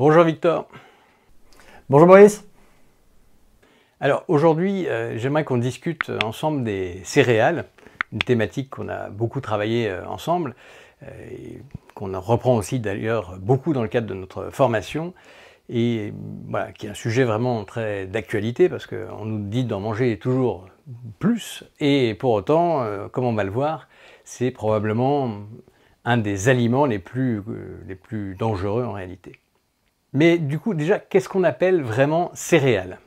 Bonjour Victor. Bonjour Maurice. Alors aujourd'hui, euh, j'aimerais qu'on discute ensemble des céréales, une thématique qu'on a beaucoup travaillé euh, ensemble, euh, qu'on reprend aussi d'ailleurs beaucoup dans le cadre de notre formation, et voilà, qui est un sujet vraiment très d'actualité parce qu'on nous dit d'en manger toujours plus, et pour autant, comme on va le voir, c'est probablement un des aliments les plus, les plus dangereux en réalité. Mais du coup, déjà, qu'est-ce qu'on appelle vraiment céréales?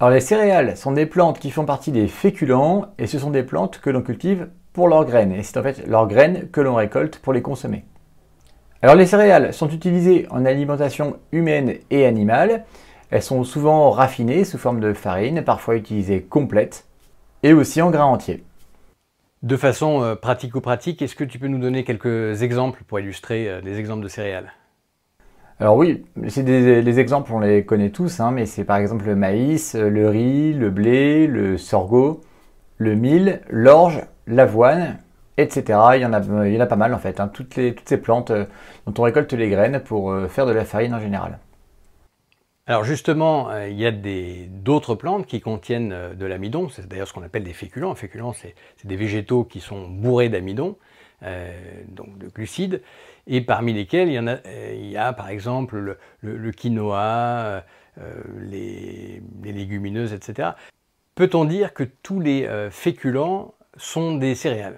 Alors les céréales sont des plantes qui font partie des féculents et ce sont des plantes que l'on cultive pour leurs graines. Et c'est en fait leurs graines que l'on récolte pour les consommer. Alors les céréales sont utilisées en alimentation humaine et animale. Elles sont souvent raffinées sous forme de farine, parfois utilisées complètes, et aussi en grains entiers. De façon euh, pratico-pratique, est-ce que tu peux nous donner quelques exemples pour illustrer euh, des exemples de céréales? Alors oui, des, les exemples, on les connaît tous, hein, mais c'est par exemple le maïs, le riz, le blé, le sorgho, le mil, l'orge, l'avoine, etc. Il y, en a, il y en a pas mal en fait, hein. toutes, les, toutes ces plantes euh, dont on récolte les graines pour euh, faire de la farine en général. Alors justement, euh, il y a d'autres plantes qui contiennent de l'amidon, c'est d'ailleurs ce qu'on appelle des féculents. Féculents, c'est des végétaux qui sont bourrés d'amidon, donc de glucides et parmi lesquels il y, euh, a par exemple le, quinoa, euh, les, légumineuses, etc. Peut-on dire que tous les euh, féculents sont des céréales?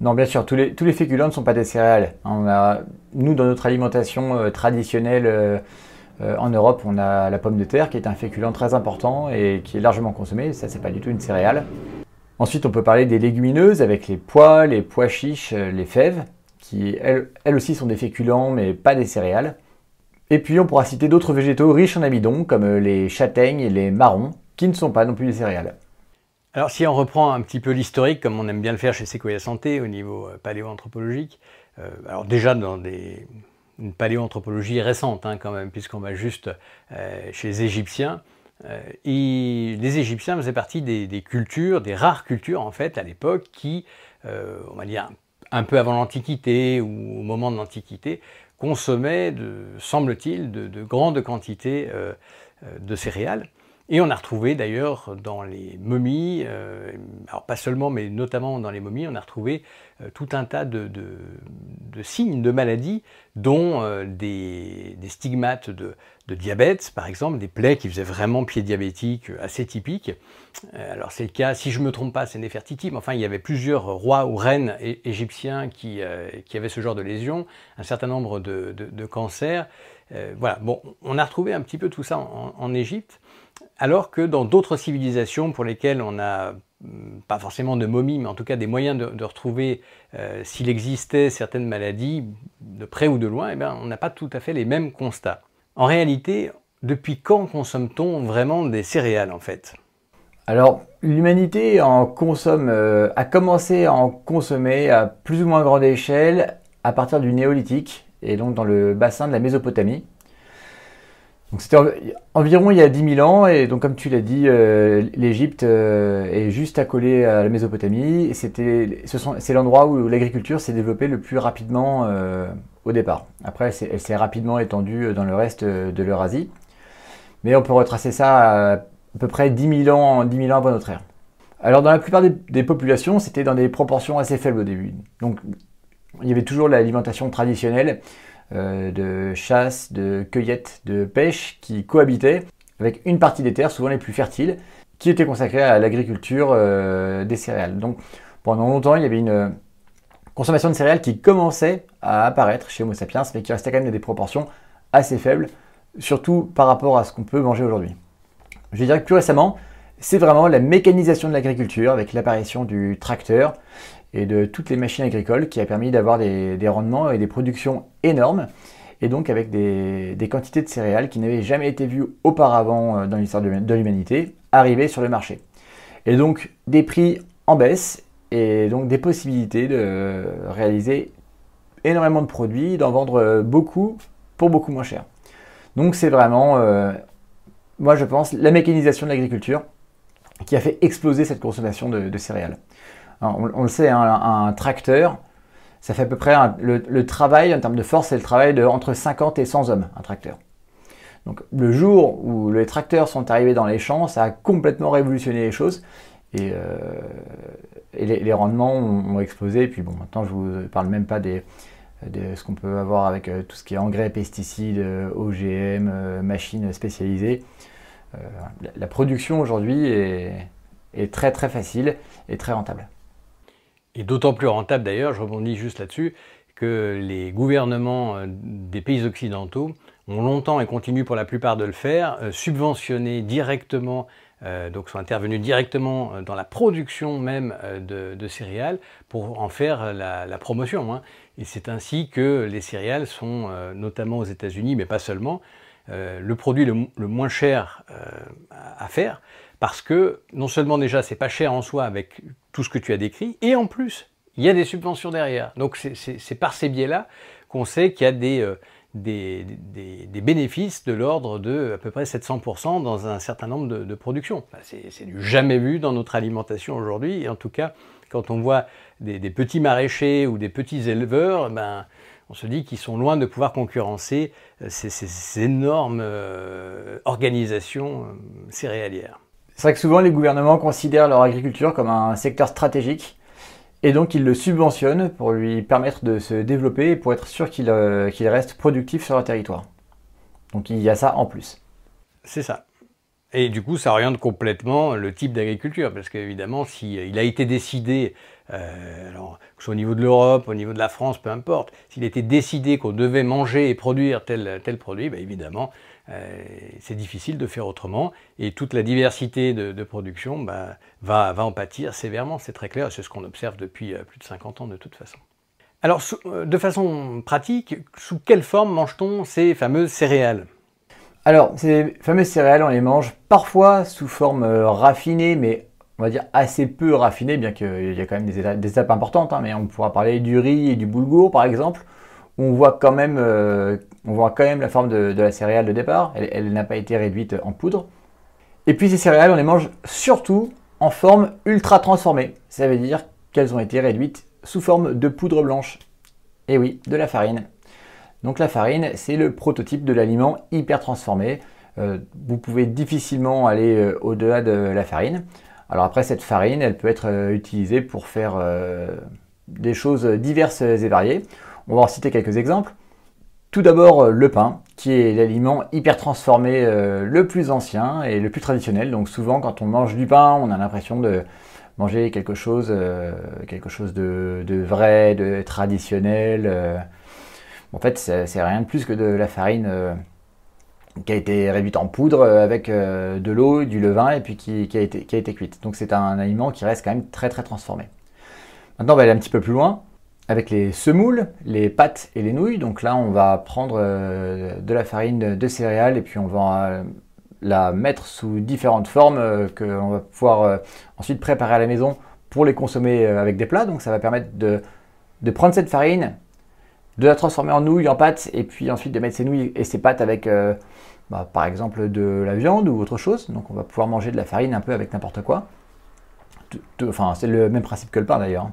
Non, bien sûr, tous les, féculents ne sont pas des céréales. Nous, dans notre alimentation traditionnelle en Europe, on a la pomme de terre qui est un féculent très important et qui est largement consommé. Ça, c'est pas du tout une céréale. Ensuite, on peut parler des légumineuses avec les pois, les pois chiches, les fèves qui elles, aussi sont des féculents mais pas des céréales. Et puis on pourra citer d'autres végétaux riches en amidon comme euh, les châtaignes et les marrons qui ne sont pas non plus des céréales. Alors si on reprend un petit peu l'historique comme on aime bien le faire chez Sequoia Santé au niveau euh, paléoanthropologique, euh, alors déjà dans des, une paléoanthropologie récente hein, quand même puisqu'on va juste chez les Égyptiens, et les Égyptiens faisaient partie des, cultures, des rares cultures en fait à l'époque qui, on va dire, un peu avant l'Antiquité ou au moment de l'Antiquité, consommaient, semble-t-il, de, grandes quantités euh, euh, de céréales. Et on a retrouvé d'ailleurs dans les momies, euh, alors pas seulement, mais notamment dans les momies, on a retrouvé euh, tout un tas de, signes de maladies, dont euh, des, stigmates de, diabète, par exemple, des plaies qui faisaient vraiment pied diabétique assez typiques. alors c'est le cas, si je ne me trompe pas, c'est Néfertiti, mais enfin il y avait plusieurs rois ou reines égyptiens qui avaient ce genre de lésions, un certain nombre de, cancers. Voilà, bon, on a retrouvé un petit peu tout ça en Égypte alors que dans d'autres civilisations pour lesquelles on n'a hmm, pas forcément de momies, mais en tout cas des moyens de, retrouver euh, s'il existait certaines maladies, de près ou de loin, eh bien, on n'a pas tout à fait les mêmes constats. En réalité, depuis quand consomme-t-on vraiment des céréales en fait? Alors, l'humanité euh, a commencé à en consommer à plus ou moins grande échelle à partir du néolithique, et donc dans le bassin de la Mésopotamie. Donc c'était environ il y a 10 000 ans, et donc comme tu l'as dit, euh, l'Égypte euh, est juste accolée à la Mésopotamie. C'est l'endroit où l'agriculture s'est développée le plus rapidement euh, au départ. Après, elle s'est rapidement étendue dans le reste de l'Eurasie. Mais on peut retracer ça à, peu près 10 000 ans, 10 000 ans avant notre ère. Alors dans la plupart des, des populations, c'était dans des proportions assez faibles au début. Donc il y avait toujours l'alimentation traditionnelle euh, de chasse, de cueillette, de pêche qui cohabitaient avec une partie des terres, souvent les plus fertiles, qui étaient consacrées à l'agriculture euh, des céréales. Donc pendant longtemps, il y avait une consommation de céréales qui commençait à apparaître chez Homo sapiens, mais qui restait quand même des proportions assez faibles, surtout par rapport à ce qu'on peut manger aujourd'hui. Je dirais que plus récemment, c'est vraiment la mécanisation de l'agriculture avec l'apparition du tracteur et de toutes les machines agricoles qui a permis d'avoir des, rendements et des productions énormes et donc avec des, quantités de céréales qui n'avaient jamais été vues auparavant euh, dans l'histoire de, l'humanité arriver sur le marché. Et donc des prix en baisse et donc des possibilités de réaliser énormément de produits, d'en vendre beaucoup pour beaucoup moins cher. Donc c'est vraiment, euh, moi je pense, la mécanisation de l'agriculture qui a fait exploser cette consommation de, céréales. On, le sait, hein, un, tracteur, Ça fait à peu près le, travail, en termes de force, c'est le travail de entre 50 et 100 hommes, un tracteur. Donc le jour où les tracteurs sont arrivés dans les champs, ça a complètement révolutionné les choses. Et, euh, les, rendements ont, explosé. Puis bon, maintenant je ne vous parle même pas de ce qu'on peut avoir avec euh, tout ce qui est engrais, pesticides, euh, OGM, machines spécialisées. la, production aujourd'hui est très très facile et très rentable et d'autant plus rentable d'ailleurs, je rebondis juste là-dessus, que les gouvernements euh, des pays occidentaux ont longtemps et continuent pour la plupart de le faire, euh, subventionné directement, euh, donc sont intervenus directement dans la production même de, céréales pour en faire la, promotion. Hein. Et c'est ainsi que les céréales sont, notamment aux États-Unis, mais pas seulement, le produit le, le moins cher à faire, parce que non seulement déjà c'est pas cher en soi avec tout ce que tu as décrit, et en plus il y a des subventions derrière. Donc c'est par ces biais-là qu'on sait qu'il y a des, euh, des, des, bénéfices de l'ordre de à peu près 700% dans un certain nombre de, productions. c'est du jamais vu dans notre alimentation aujourd'hui, et en tout cas quand on voit des, petits maraîchers ou des petits éleveurs, ben, on se dit qu'ils sont loin de pouvoir concurrencer euh, ces, énormes euh, organisations céréalières. C'est vrai que souvent les gouvernements considèrent leur agriculture comme un secteur stratégique et donc ils le subventionnent pour lui permettre de se développer et pour être sûr qu'il euh, reste productif sur leur territoire. Donc il y a ça en plus. C'est ça. Et du coup, ça oriente complètement le type d'agriculture, parce qu'évidemment, s'il a été décidé, euh, alors, que ce soit au niveau de l'Europe, au niveau de la France, peu importe, s'il était décidé qu'on devait manger et produire tel, tel produit, ben évidemment, euh, c'est difficile de faire autrement et toute la diversité de, production bah, va, en pâtir sévèrement, c'est très clair, c'est ce qu'on observe depuis euh, plus de 50 ans de toute façon. Alors, de façon pratique, sous quelle forme mange-t-on ces fameuses céréales? Alors, ces fameuses céréales, on les mange parfois sous forme raffinée, mais on va dire assez peu raffinée, bien qu'il y a quand même des étapes, importantes, hein, mais on pourra parler du riz et du boulgour par exemple, on voit quand même, euh, on voit quand même la forme de, la céréale de départ. Elle, n'a pas été réduite en poudre. Et puis ces céréales, on les mange surtout en forme ultra transformée. Ça veut dire qu'elles ont été réduites sous forme de poudre blanche. Et oui, de la farine. Donc la farine, c'est le prototype de l'aliment hyper transformé. Euh, vous pouvez difficilement aller euh, au-delà de la farine. Alors après, cette farine, elle peut être utilisée pour faire des choses diverses et variées. On va en citer quelques exemples. Tout d'abord euh, le pain, qui est l'aliment hyper transformé euh, le plus ancien et le plus traditionnel. Donc souvent quand on mange du pain, on a l'impression de manger quelque chose, euh, quelque chose de, vrai, de traditionnel. En fait, c'est rien de plus que de la farine qui a été réduite en poudre avec de l'eau, du levain et puis qui, a été, cuite. Donc c'est un aliment qui reste quand même très très transformé. Maintenant, on va aller un petit peu plus loin avec les semoules, les pâtes et les nouilles. Donc là, on va prendre euh, de la farine de céréales et puis on va euh, la mettre sous différentes formes euh, que l'on va pouvoir ensuite préparer à la maison pour les consommer avec des plats. Donc ça va permettre de, prendre cette farine, de la transformer en nouilles, en pâtes et puis ensuite de mettre ces nouilles et ces pâtes avec bah, par exemple de la viande ou autre chose. Donc on va pouvoir manger de la farine un peu avec n'importe quoi. Enfin, c'est le même principe que le pain d'ailleurs.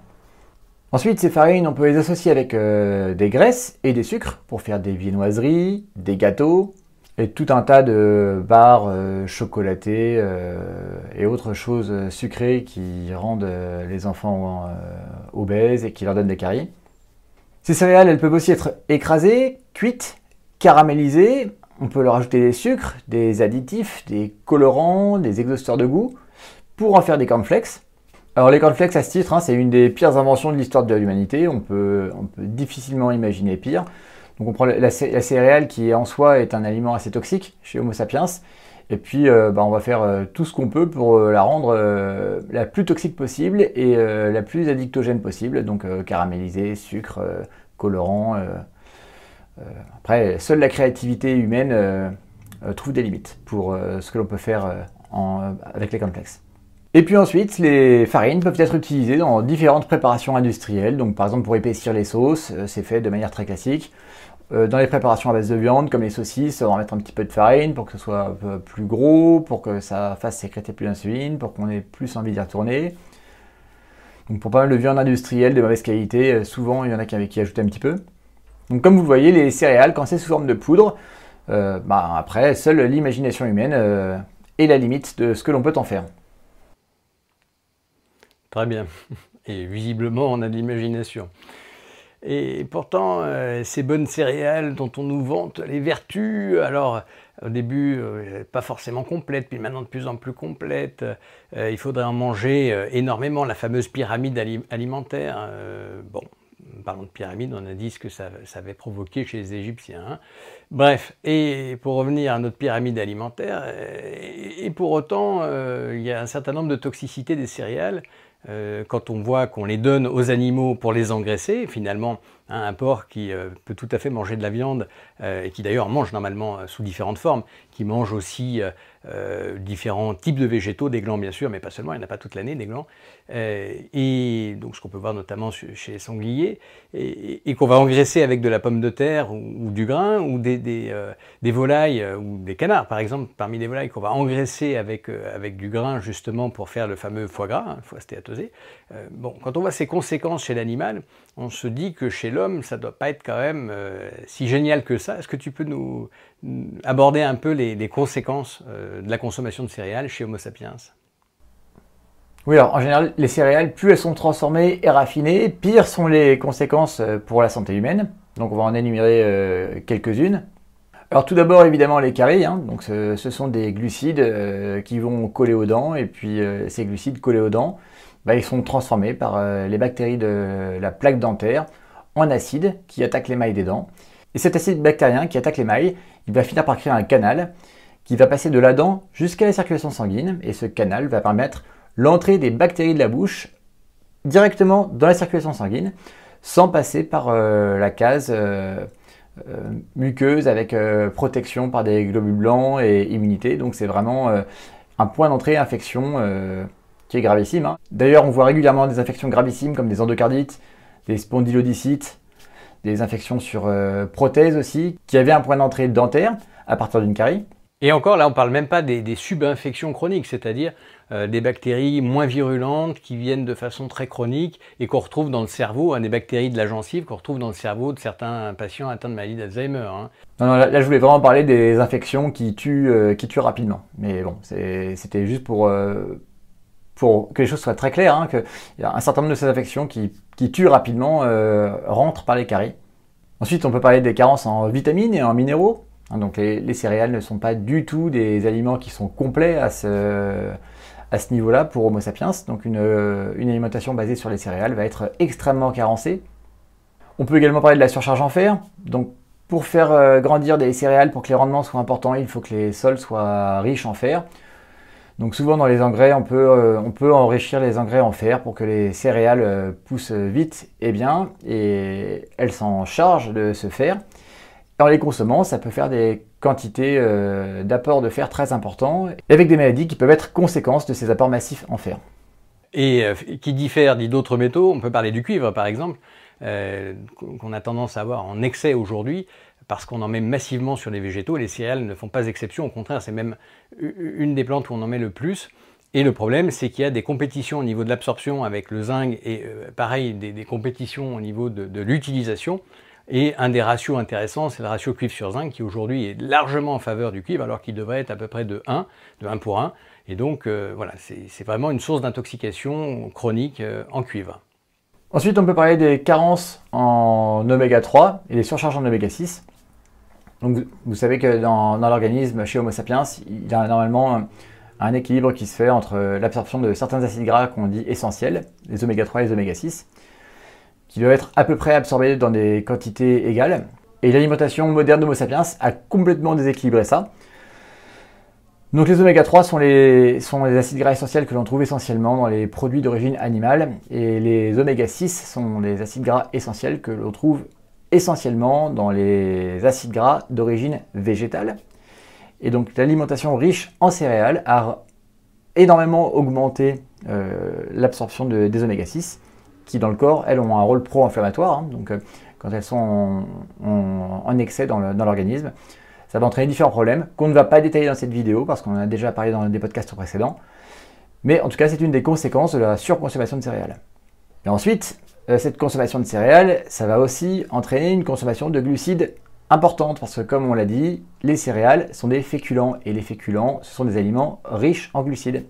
Ensuite, ces farines, on peut les associer avec euh, des graisses et des sucres pour faire des viennoiseries, des gâteaux et tout un tas de barres euh, chocolatées euh, et autres choses sucrées qui rendent les enfants obèses et qui leur donnent des caries. Ces céréales, elles peuvent aussi être écrasées, cuites, caramélisées. On peut leur ajouter des sucres, des additifs, des colorants, des exhausteurs de goût pour en faire des cornflakes. Alors les cornflakes à ce titre, hein, c'est une des pires inventions de l'histoire de l'humanité. On peut, difficilement imaginer pire. Donc on prend la, céréale qui en soi est un aliment assez toxique chez Homo sapiens. Et puis euh, bah, on va faire euh, tout ce qu'on peut pour euh, la rendre la plus toxique possible et la plus addictogène possible. Donc caramélisé, sucre, colorant. Après, seule la créativité humaine trouve des limites pour ce que l'on peut faire avec les cornflakes. Et puis ensuite, les farines peuvent être utilisées dans différentes préparations industrielles. Donc par exemple pour épaissir les sauces, euh, c'est fait de manière très classique. Euh, dans les préparations à base de viande, comme les saucisses, on va mettre un petit peu de farine pour que ce soit plus gros, pour que ça fasse sécréter plus d'insuline, pour qu'on ait plus envie d'y retourner. Donc pour pas mal de viande industrielle de mauvaise qualité, souvent il y en a qui, qui ajoutent un petit peu. Donc comme vous voyez, les céréales, quand c'est sous forme de poudre, bah, après, seule l'imagination humaine est la limite de ce que l'on peut en faire. Très bien. Et visiblement, on a de l'imagination. Et pourtant, euh, ces bonnes céréales dont on nous vante les vertus, alors au début euh, pas forcément complètes, puis maintenant de plus en plus complètes, euh, il faudrait en manger énormément, la fameuse pyramide alimentaire. bon, parlons de pyramide, on a dit ce que ça, avait provoqué chez les Égyptiens. Hein. Bref, et pour revenir à notre pyramide alimentaire, et pour autant, il y a un certain nombre de toxicités des céréales euh, quand on voit qu'on les donne aux animaux pour les engraisser, finalement, hein, un porc qui euh, peut tout à fait manger de la viande, euh, et qui d'ailleurs mange normalement sous différentes formes, qui mange aussi différents types de végétaux, des glands bien sûr, mais pas seulement, il n'y en a pas toute l'année des glands, et donc ce qu'on peut voir notamment chez les sangliers, et, qu'on va engraisser avec de la pomme de terre ou, du grain, ou des, volailles, ou des canards par exemple, parmi les volailles qu'on va engraisser avec, avec du grain justement pour faire le fameux foie gras, hein, foie stéatose euh, bon, quand on voit ces conséquences chez l'animal, on se dit que chez l'homme, ça ne doit pas être quand même euh, si génial que ça. Est-ce que tu peux nous, aborder un peu les, conséquences euh, de la consommation de céréales chez Homo sapiens? Oui, alors en général, les céréales, plus elles sont transformées et raffinées, pire sont les conséquences pour la santé humaine. Donc on va en énumérer quelques-unes. Alors tout d'abord évidemment les caries, hein. donc ce, sont des glucides qui vont coller aux dents et puis ces glucides collés aux dents, bah, ils sont transformés par euh, les bactéries de la plaque dentaire en acide qui attaque l'émail des dents. Et cet acide bactérien qui attaque l'émail, il va finir par créer un canal qui va passer de la dent jusqu'à la circulation sanguine. Et ce canal va permettre l'entrée des bactéries de la bouche directement dans la circulation sanguine sans passer par euh, la case euh, muqueuse avec protection par des globules blancs et immunité. Donc c'est vraiment un point d'entrée infection qui est gravissime. Hein. D'ailleurs, on voit régulièrement des infections gravissimes comme des endocardites, des spondylodycites, des infections sur euh, prothèses aussi, qui avaient un point d'entrée dentaire à partir d'une carie. Et encore, là, on ne parle même pas des, subinfections chroniques, c'est-à-dire euh, des bactéries moins virulentes qui viennent de façon très chronique et qu'on retrouve dans le cerveau, hein, des bactéries de la gencive qu'on retrouve dans le cerveau de certains patients atteints de maladie d'Alzheimer. Hein. Non, non, là, je voulais vraiment parler des infections qui tuent, euh, qui tuent rapidement. Mais bon, c'était juste pour, pour que les choses soient très claires, hein, y a un certain nombre de ces infections qui, tuent rapidement euh, rentrent par les caries. Ensuite, on peut parler des carences en vitamines et en minéraux. Hein, les, céréales ne sont pas du tout des aliments qui sont complets à ce, niveau-là pour Homo sapiens. Donc une, une, alimentation basée sur les céréales va être extrêmement carencée. On peut également parler de la surcharge en fer. Donc pour faire euh, grandir des céréales, pour que les rendements soient importants, il faut que les sols soient riches en fer. Donc souvent dans les engrais, on peut, euh, on peut enrichir les engrais en fer pour que les céréales euh, poussent vite et bien, et elles s'en chargent de ce fer. En les consommant, ça peut faire des quantités euh, d'apports de fer très importants, avec des maladies qui peuvent être conséquences de ces apports massifs en fer. Et qui dit fer dit d'autres métaux, on peut parler du cuivre par exemple, qu'on a tendance à avoir en excès aujourd'hui parce qu'on en met massivement sur les végétaux. Les céréales ne font pas exception, au contraire, c'est même une des plantes où on en met le plus. Et le problème, c'est qu'il y a des compétitions au niveau de l'absorption avec le zinc et euh, pareil, des, compétitions au niveau de, l'utilisation. Et un des ratios intéressants, c'est le ratio cuivre sur zinc qui aujourd'hui est largement en faveur du cuivre alors qu'il devrait être à peu près de 1, de 1 pour 1. Et donc euh, voilà, c'est vraiment une source d'intoxication chronique euh, en cuivre. Ensuite, on peut parler des carences en oméga 3 et des surcharges en oméga 6. Donc, vous savez que dans, l'organisme, chez Homo sapiens, il y a normalement un équilibre qui se fait entre l'absorption de certains acides gras qu'on dit essentiels, les oméga 3 et les oméga 6, qui doivent être à peu près absorbés dans des quantités égales. Et l'alimentation moderne d'Homo sapiens a complètement déséquilibré ça. Donc les oméga 3 sont les, sont les acides gras essentiels que l'on trouve essentiellement dans les produits d'origine animale et les oméga 6 sont les acides gras essentiels que l'on trouve essentiellement dans les acides gras d'origine végétale. Et donc l'alimentation riche en céréales a énormément augmenté euh, l'absorption de, des oméga 6, qui dans le corps, elles ont un rôle pro-inflammatoire. Hein. donc euh, quand elles sont en, excès dans l'organisme, ça va entraîner différents problèmes qu'on ne va pas détailler dans cette vidéo parce qu'on en a déjà parlé dans des podcasts précédents. Mais en tout cas, c'est une des conséquences de la surconsommation de céréales. Et ensuite, cette consommation de céréales, ça va aussi entraîner une consommation de glucides importante parce que comme on l'a dit, les céréales sont des féculents et les féculents, ce sont des aliments riches en glucides.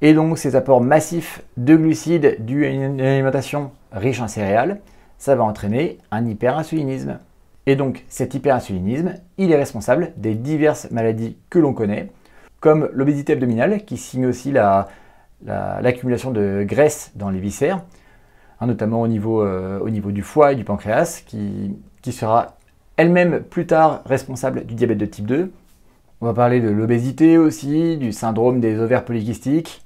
Et donc ces apports massifs de glucides dus à une alimentation riche en céréales, ça va entraîner un hyperinsulinisme. Et donc cet hyperinsulinisme, il est responsable des diverses maladies que l'on connaît, comme l'obésité abdominale qui signe aussi l'accumulation de graisse dans les viscères, hein, notamment au niveau, euh, au niveau, du foie et du pancréas, qui, sera elle-même plus tard responsable du diabète de type 2. On va parler de l'obésité aussi, du syndrome des ovaires polykystiques,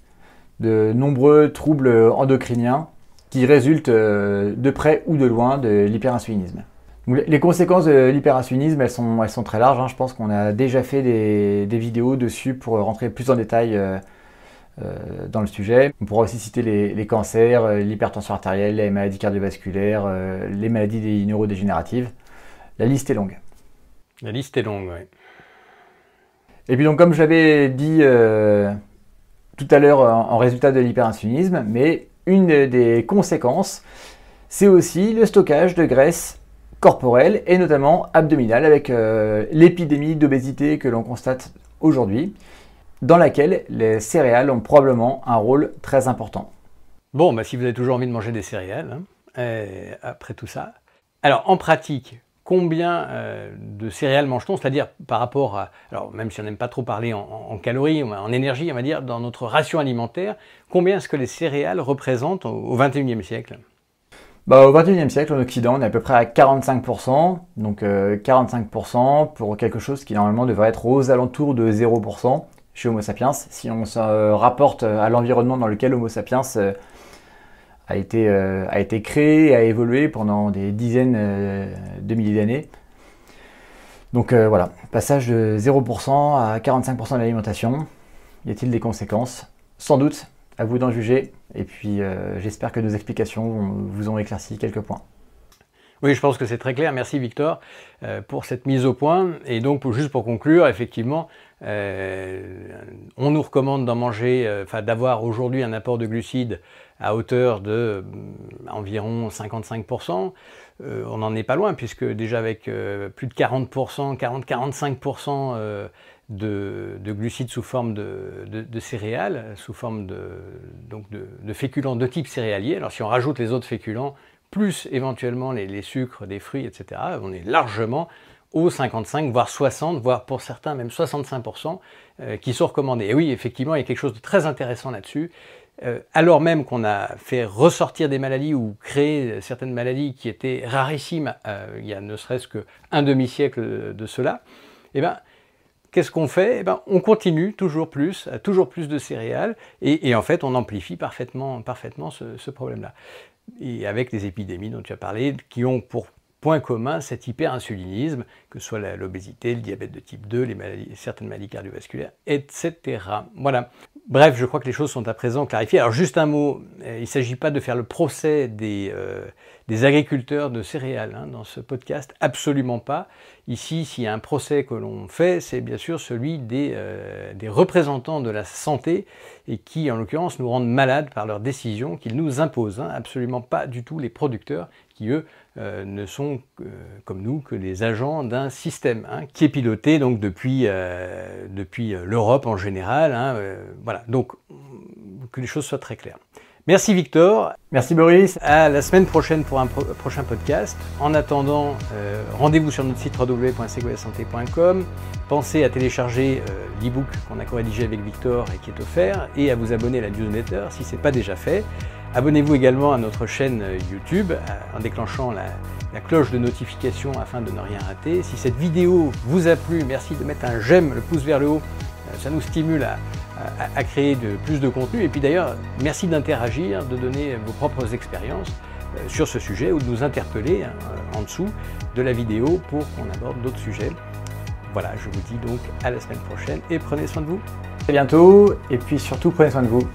de nombreux troubles endocriniens qui résultent euh, de près ou de loin de l'hyperinsulinisme. Les conséquences de l'hyperinsulinisme, elles sont, elles sont très larges. Hein. Je pense qu'on a déjà fait des, vidéos dessus pour rentrer plus en détail euh, dans le sujet. On pourra aussi citer les, cancers, l'hypertension artérielle, les maladies cardiovasculaires, les maladies neurodégénératives. La liste est longue. La liste est longue, oui. Et puis donc comme je l'avais dit tout à l'heure en, résultat de l'hyperinsulinisme, mais une des conséquences, c'est aussi le stockage de graisse corporelle et notamment abdominale avec euh, l'épidémie d'obésité que l'on constate aujourd'hui, dans laquelle les céréales ont probablement un rôle très important. Bon, bah, si vous avez toujours envie de manger des céréales, hein, après tout ça. Alors en pratique, combien euh, de céréales mange-t-on? C'est-à-dire par rapport à, alors même si on n'aime pas trop parler en, calories, en énergie, on va dire, dans notre ration alimentaire, combien est-ce que les céréales représentent au XXIe siècle? Bah, Au XXIe siècle, en Occident, on est à peu près à 45%, donc 45% euh, pour quelque chose qui normalement devrait être aux alentours de 0% chez Homo sapiens. Si on se rapporte à l'environnement dans lequel Homo sapiens euh, a été, euh, a été créé, a évolué pendant des dizaines euh, de milliers d'années. Donc euh, voilà, passage de 0% à 45% de l'alimentation. Y a-t-il des conséquences? Sans doute, à vous d'en juger. Et puis j'espère que nos explications vous ont éclairci quelques points. Oui, je pense que c'est très clair. Merci Victor pour cette mise au point. Et donc, juste pour conclure, effectivement, on nous recommande d'en manger, enfin d'avoir aujourd'hui un apport de glucides à hauteur de euh, environ 55%. Euh, on n'en est pas loin, puisque déjà avec euh, plus de 40%, 40-45% de, glucides sous forme de, céréales, sous forme donc de, féculents de type céréalier. Alors si on rajoute les autres féculents, plus éventuellement les, sucres, des fruits, etc., on est largement aux 55, voire 60, voire pour certains même 65% qui sont recommandés. Et oui, effectivement, il y a quelque chose de très intéressant là-dessus, euh, alors même qu'on a fait ressortir des maladies ou créer certaines maladies qui étaient rarissimes euh, il y a ne serait-ce qu'un demi-siècle de cela, eh ben, qu'est-ce qu'on fait? Eh ben, On continue toujours plus, toujours plus de céréales, et, en fait on amplifie parfaitement, parfaitement ce problème-là. Et avec les épidémies dont tu as parlé, qui ont pour point commun cet hyperinsulinisme, que ce soit l'obésité, le diabète de type 2, les maladies, certaines maladies cardiovasculaires, etc. Voilà. Bref, je crois que les choses sont à présent clarifiées. Alors juste un mot, euh, il ne s'agit pas de faire le procès des, euh, agriculteurs de céréales hein, dans ce podcast, absolument pas. Ici, s'il y a un procès que l'on fait, c'est bien sûr celui des, euh, représentants de la santé et qui, en l'occurrence, nous rendent malades par leurs décisions qu'ils nous imposent. Hein. absolument pas du tout les producteurs qui, eux, ne sont, comme nous, que des agents d'un système hein, qui est piloté donc depuis, depuis l'Europe en général. voilà, donc que les choses soient très claires. Merci Victor. Merci Boris. À la semaine prochaine pour un prochain podcast. En attendant, euh, rendez-vous sur notre site www.sequoiasanté.com. Pensez à télécharger euh, l'e-book qu'on a co-rédigé avec Victor et qui est offert et à vous abonner à la newsletter si ce n'est pas déjà fait. Abonnez-vous également à notre chaîne euh, YouTube en déclenchant la, cloche de notification afin de ne rien rater. Si cette vidéo vous a plu, merci de mettre un j'aime, le pouce vers le haut. Ça nous stimule à, créer plus de contenu. Et puis d'ailleurs, merci d'interagir, de donner vos propres expériences euh, sur ce sujet ou de nous interpeller hein, en dessous de la vidéo pour qu'on aborde d'autres sujets. Voilà, je vous dis donc à la semaine prochaine et prenez soin de vous. À bientôt et puis surtout prenez soin de vous.